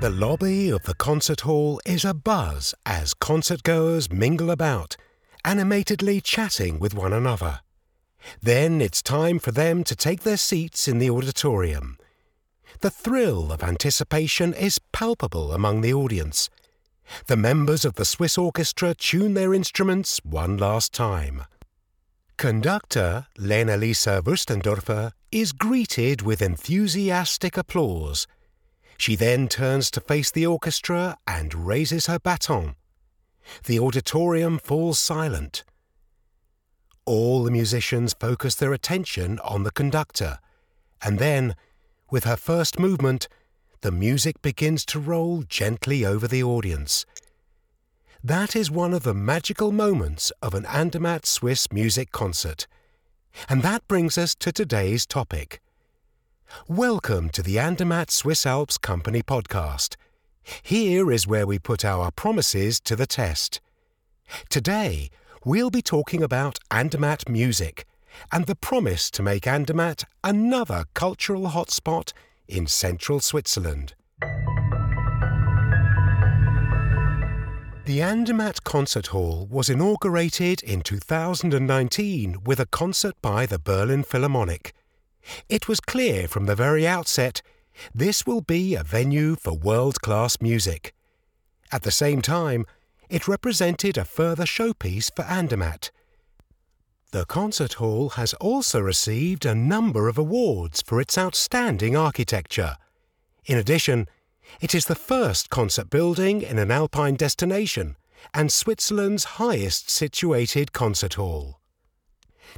The lobby of the concert hall is abuzz as concertgoers mingle about, animatedly chatting with one another. Then it's time for them to take their seats in the auditorium. The thrill of anticipation is palpable among the audience. The members of the Swiss orchestra tune their instruments one last time. Conductor Lena Lisa Wüstendörfer is greeted with enthusiastic applause. She then turns to face the orchestra and raises her baton. The auditorium falls silent. All the musicians focus their attention on the conductor, and then, with her first movement, the music begins to roll gently over the audience. That is one of the magical moments of an Andermatt Swiss music concert. And that brings us to today's topic. Welcome to the Andermatt Swiss Alps Company podcast. Here is where we put our promises to the test. Today, we'll be talking about Andermatt music and the promise to make Andermatt another cultural hotspot in central Switzerland. The Andermatt Concert Hall was inaugurated in 2019 with a concert by the Berlin Philharmonic. It was clear from the very outset this will be a venue for world class music. At the same time, it represented a further showpiece for Andermatt. The concert hall has also received a number of awards for its outstanding architecture. In addition, it is the first concert building in an alpine destination and Switzerland's highest situated concert hall.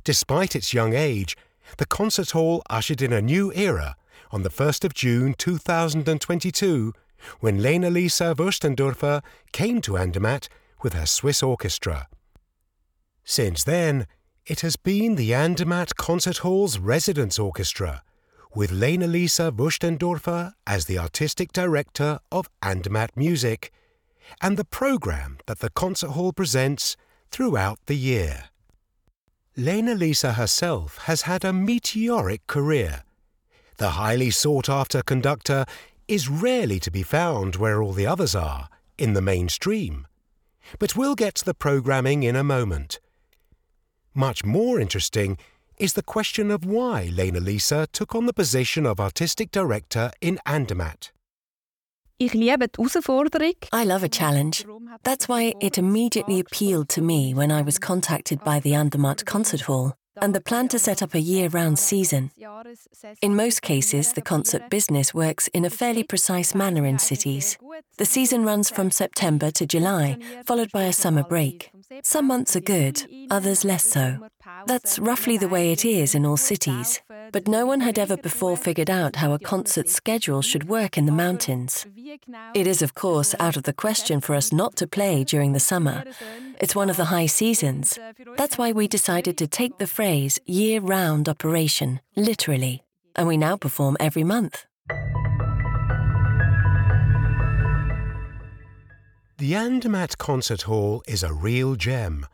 Despite its young age, the concert hall ushered in a new era on the 1st of June 2022 when Lena Lisa Wüstendörfer came to Andermatt with her Swiss orchestra. Since then, it has been the Andermatt Concert Hall's residence orchestra with Lena Lisa Wüstendörfer as the artistic director of Andermatt Music, and the program that the concert hall presents throughout the year. Lena Lisa herself has had a meteoric career. The highly sought after conductor is rarely to be found where all the others are, in the mainstream. But we'll get to the programming in a moment. Much more interesting is the question of why Lena Lisa took on the position of artistic director in Andermatt. Ich liebe die Herausforderung. I love a challenge. That's why it immediately appealed to me when I was contacted by the Andermatt Concert Hall and the plan to set up a year round season. In most cases, the concert business works in a fairly precise manner in cities. The season runs from September to July, followed by a summer break. Some months are good, others less so. That's roughly the way it is in all cities. But no one had ever before figured out how a concert schedule should work in the mountains. It is, of course, out of the question for us not to play during the summer. It's one of the high seasons. That's why we decided to take the phrase year round operation literally, and we now perform every month. The Andermatt Concert Hall is a real gem.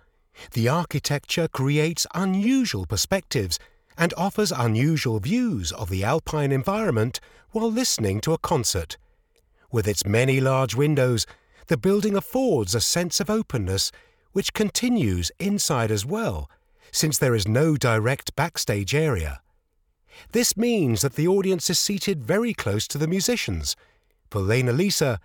The architecture creates unusual perspectives and offers unusual views of the alpine environment while listening to a concert. With its many large windows, the building affords a sense of openness which continues inside as well, since there is no direct backstage area. This means that the audience is seated very close to the musicians. For Lena Lisa,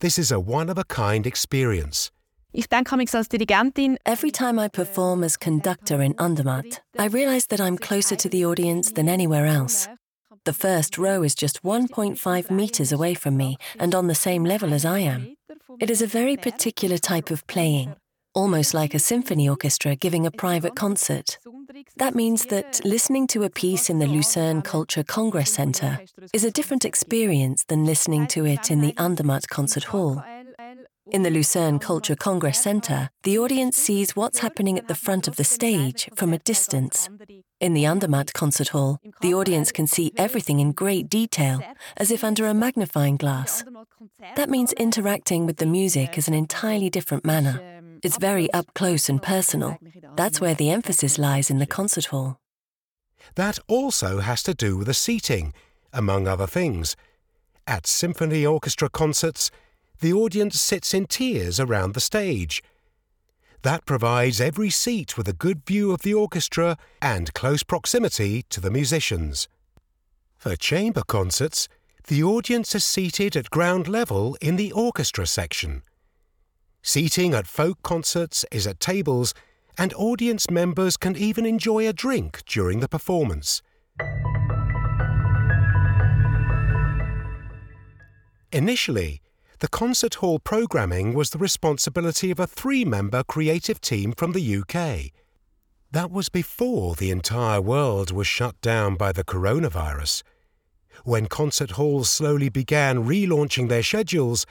this is a one of a kind experience. Ich denke als Dirigentin. Every time I perform as conductor in Andermatt, I realize that I'm closer to the audience than anywhere else. The first row is just 1.5 meters away from me and on the same level as I am. It is a very particular type of playing, almost like a symphony orchestra giving a private concert. That means that listening to a piece in the Lucerne Culture Congress Center is a different experience than listening to it in the Andermatt Concert Hall. In the Lucerne Culture Congress Center, the audience sees what's happening at the front of the stage from a distance. In the Andermatt Concert Hall, the audience can see everything in great detail, as if under a magnifying glass. That means interacting with the music is an entirely different manner. It's very up close and personal. That's where the emphasis lies in the concert hall. That also has to do with the seating, among other things. At symphony orchestra concerts, the audience sits in tiers around the stage. That provides every seat with a good view of the orchestra and close proximity to the musicians. For chamber concerts, the audience is seated at ground level in the orchestra section. Seating at folk concerts is at tables, and audience members can even enjoy a drink during the performance. Initially, the concert hall programming was the responsibility of a three member creative team from the UK. That was before the entire world was shut down by the coronavirus. When concert halls slowly began relaunching their schedules,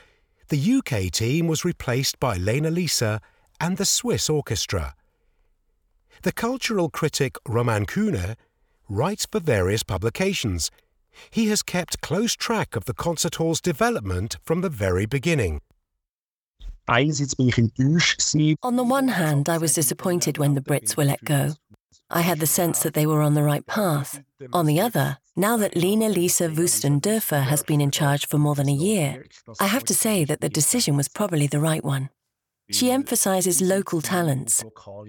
the UK team was replaced by Lena Lisa and the Swiss Orchestra. The cultural critic Roman Kühne writes for various publications. He has kept close track of the concert hall's development from the very beginning. On the one hand, I was disappointed when the Brits were let go. I had the sense that they were on the right path. On the other, now that Lena Lisa Wüstendörfer has been in charge for more than a year, I have to say that the decision was probably the right one. She emphasizes local talents.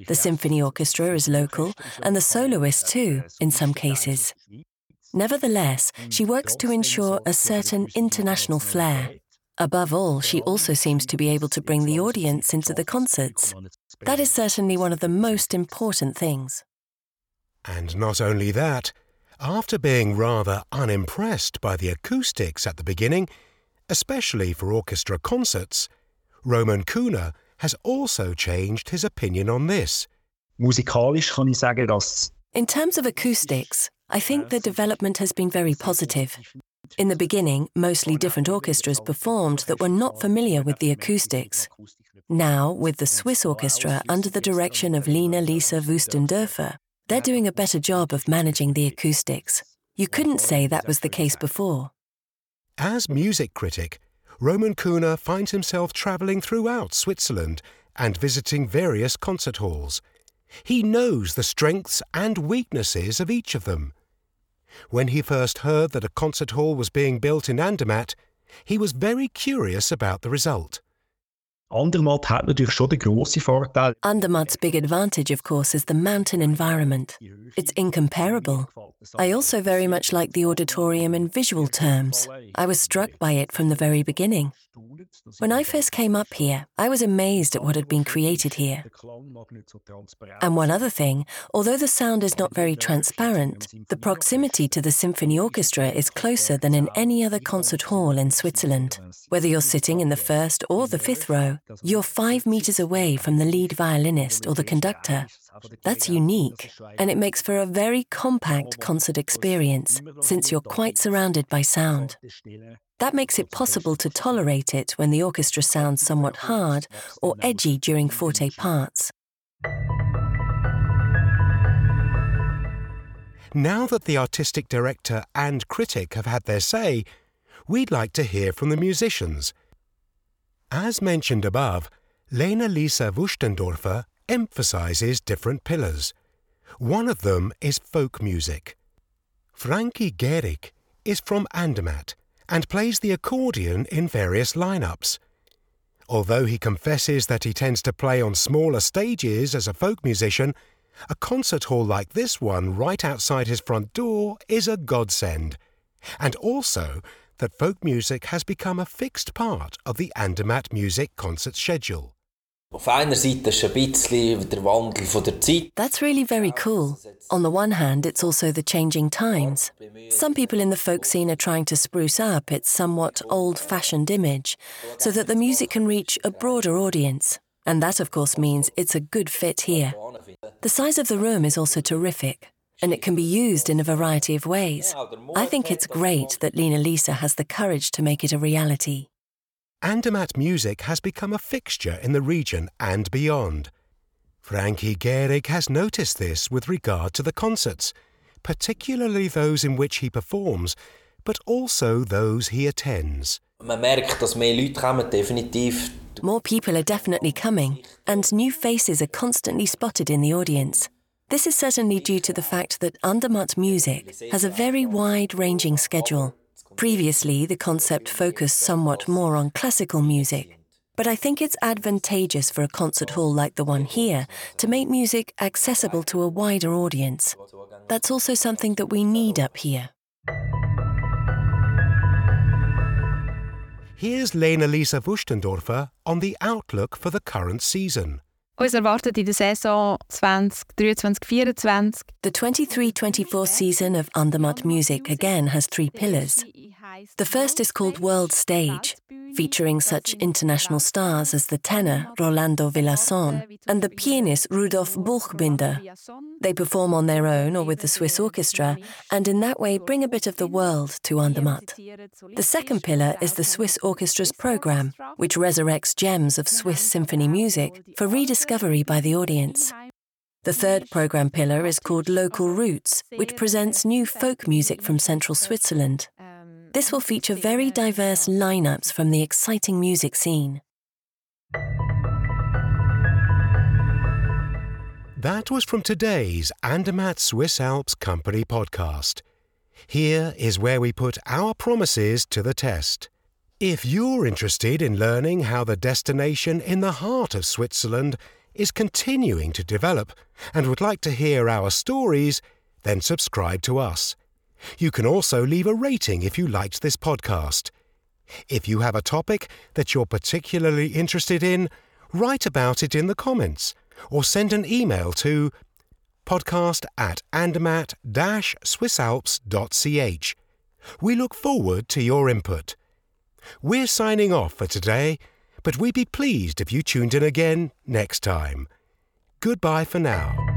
The symphony orchestra is local, and the soloist too, in some cases. Nevertheless, she works to ensure a certain international flair. Above all, she also seems to be able to bring the audience into the concerts. That is certainly one of the most important things. And not only that, after being rather unimpressed by the acoustics at the beginning, especially for orchestra concerts, Roman Kühne has also changed his opinion on this. In terms of acoustics, I think the development has been very positive. In the beginning, mostly different orchestras performed that were not familiar with the acoustics. Now, with the Swiss orchestra under the direction of Lena Lisa Wüstendörfer, they're doing a better job of managing the acoustics. You couldn't say that was the case before. As music critic, Roman Kühne finds himself travelling throughout Switzerland and visiting various concert halls. He knows the strengths and weaknesses of each of them. When he first heard that a concert hall was being built in Andermatt, he was very curious about the result. Andermatt hat natürlich schon den grossen Vorteil. Andermatt's big advantage, of course, is the mountain environment. It's incomparable. I also very much like the auditorium in visual terms. I was struck by it from the very beginning. When I first came up here, I was amazed at what had been created here. And one other thing, although the sound is not very transparent, the proximity to the symphony orchestra is closer than in any other concert hall in Switzerland. Whether you're sitting in the first or the fifth row, you're five meters away from the lead violinist or the conductor. That's unique, and it makes for a very compact concert experience, since you're quite surrounded by sound. That makes it possible to tolerate it when the orchestra sounds somewhat hard or edgy during forte parts. Now that the artistic director and critic have had their say, we'd like to hear from the musicians. As mentioned above, Lena Lisa Wüstendörfer emphasizes different pillars. One of them is folk music. Frankie Gehrig is from Andermatt and plays the accordion in various lineups. Although he confesses that he tends to play on smaller stages as a folk musician, a concert hall like this one right outside his front door is a godsend. And also that folk music has become a fixed part of the Andermatt Music concert schedule. Auf einer Seite ist ein bisschen der Wandel von der Zeit. That's really very cool. On the one hand, it's also the changing times. Some people in the folk scene are trying to spruce up its somewhat old fashioned image so that the music can reach a broader audience. And that, of course, means it's a good fit here. The size of the room is also terrific, and it can be used in a variety of ways. I think it's great that Lena Lisa has the courage to make it a reality. Andermatt music has become a fixture in the region and beyond. Frankie Gehrig has noticed this with regard to the concerts, particularly those in which he performs, but also those he attends. Man merkt, dass mehr Leute kommen, definitiv. More people are definitely coming, and new faces are constantly spotted in the audience. This is certainly due to the fact that Andermatt music has a very wide ranging schedule. Previously, the concept focused somewhat more on classical music, but I think it's advantageous for a concert hall like the one here to make music accessible to a wider audience. That's also something that we need up here. Here's Lena Lisa Wüstendörfer on the outlook for the current season. Uns erwartet in der Saison 2023-2024 The 23 24 season of Andermatt Music again has three pillars. The first is called World Stage, featuring such international stars as the tenor Rolando Villazon and the pianist Rudolf Buchbinder. They perform on their own or with the Swiss orchestra, and in that way bring a bit of the world to Andermatt. The second pillar is the Swiss Orchestra's program, which resurrects gems of Swiss symphony music for rediscovery by the audience. The third program pillar is called Local Roots, which presents new folk music from central Switzerland. This will feature very diverse lineups from the exciting music scene. That was from today's Andermatt Swiss Alps Company podcast. Here is where we put our promises to the test. If you're interested in learning how the destination in the heart of Switzerland is continuing to develop and would like to hear our stories, then subscribe to us. You can also leave a rating if you liked this podcast. If you have a topic that you're particularly interested in, write about it in the comments or send an email to podcast at andermatt-swissalps.ch. We look forward to your input. We're signing off for today, but we'd be pleased if you tuned in again next time. Goodbye for now.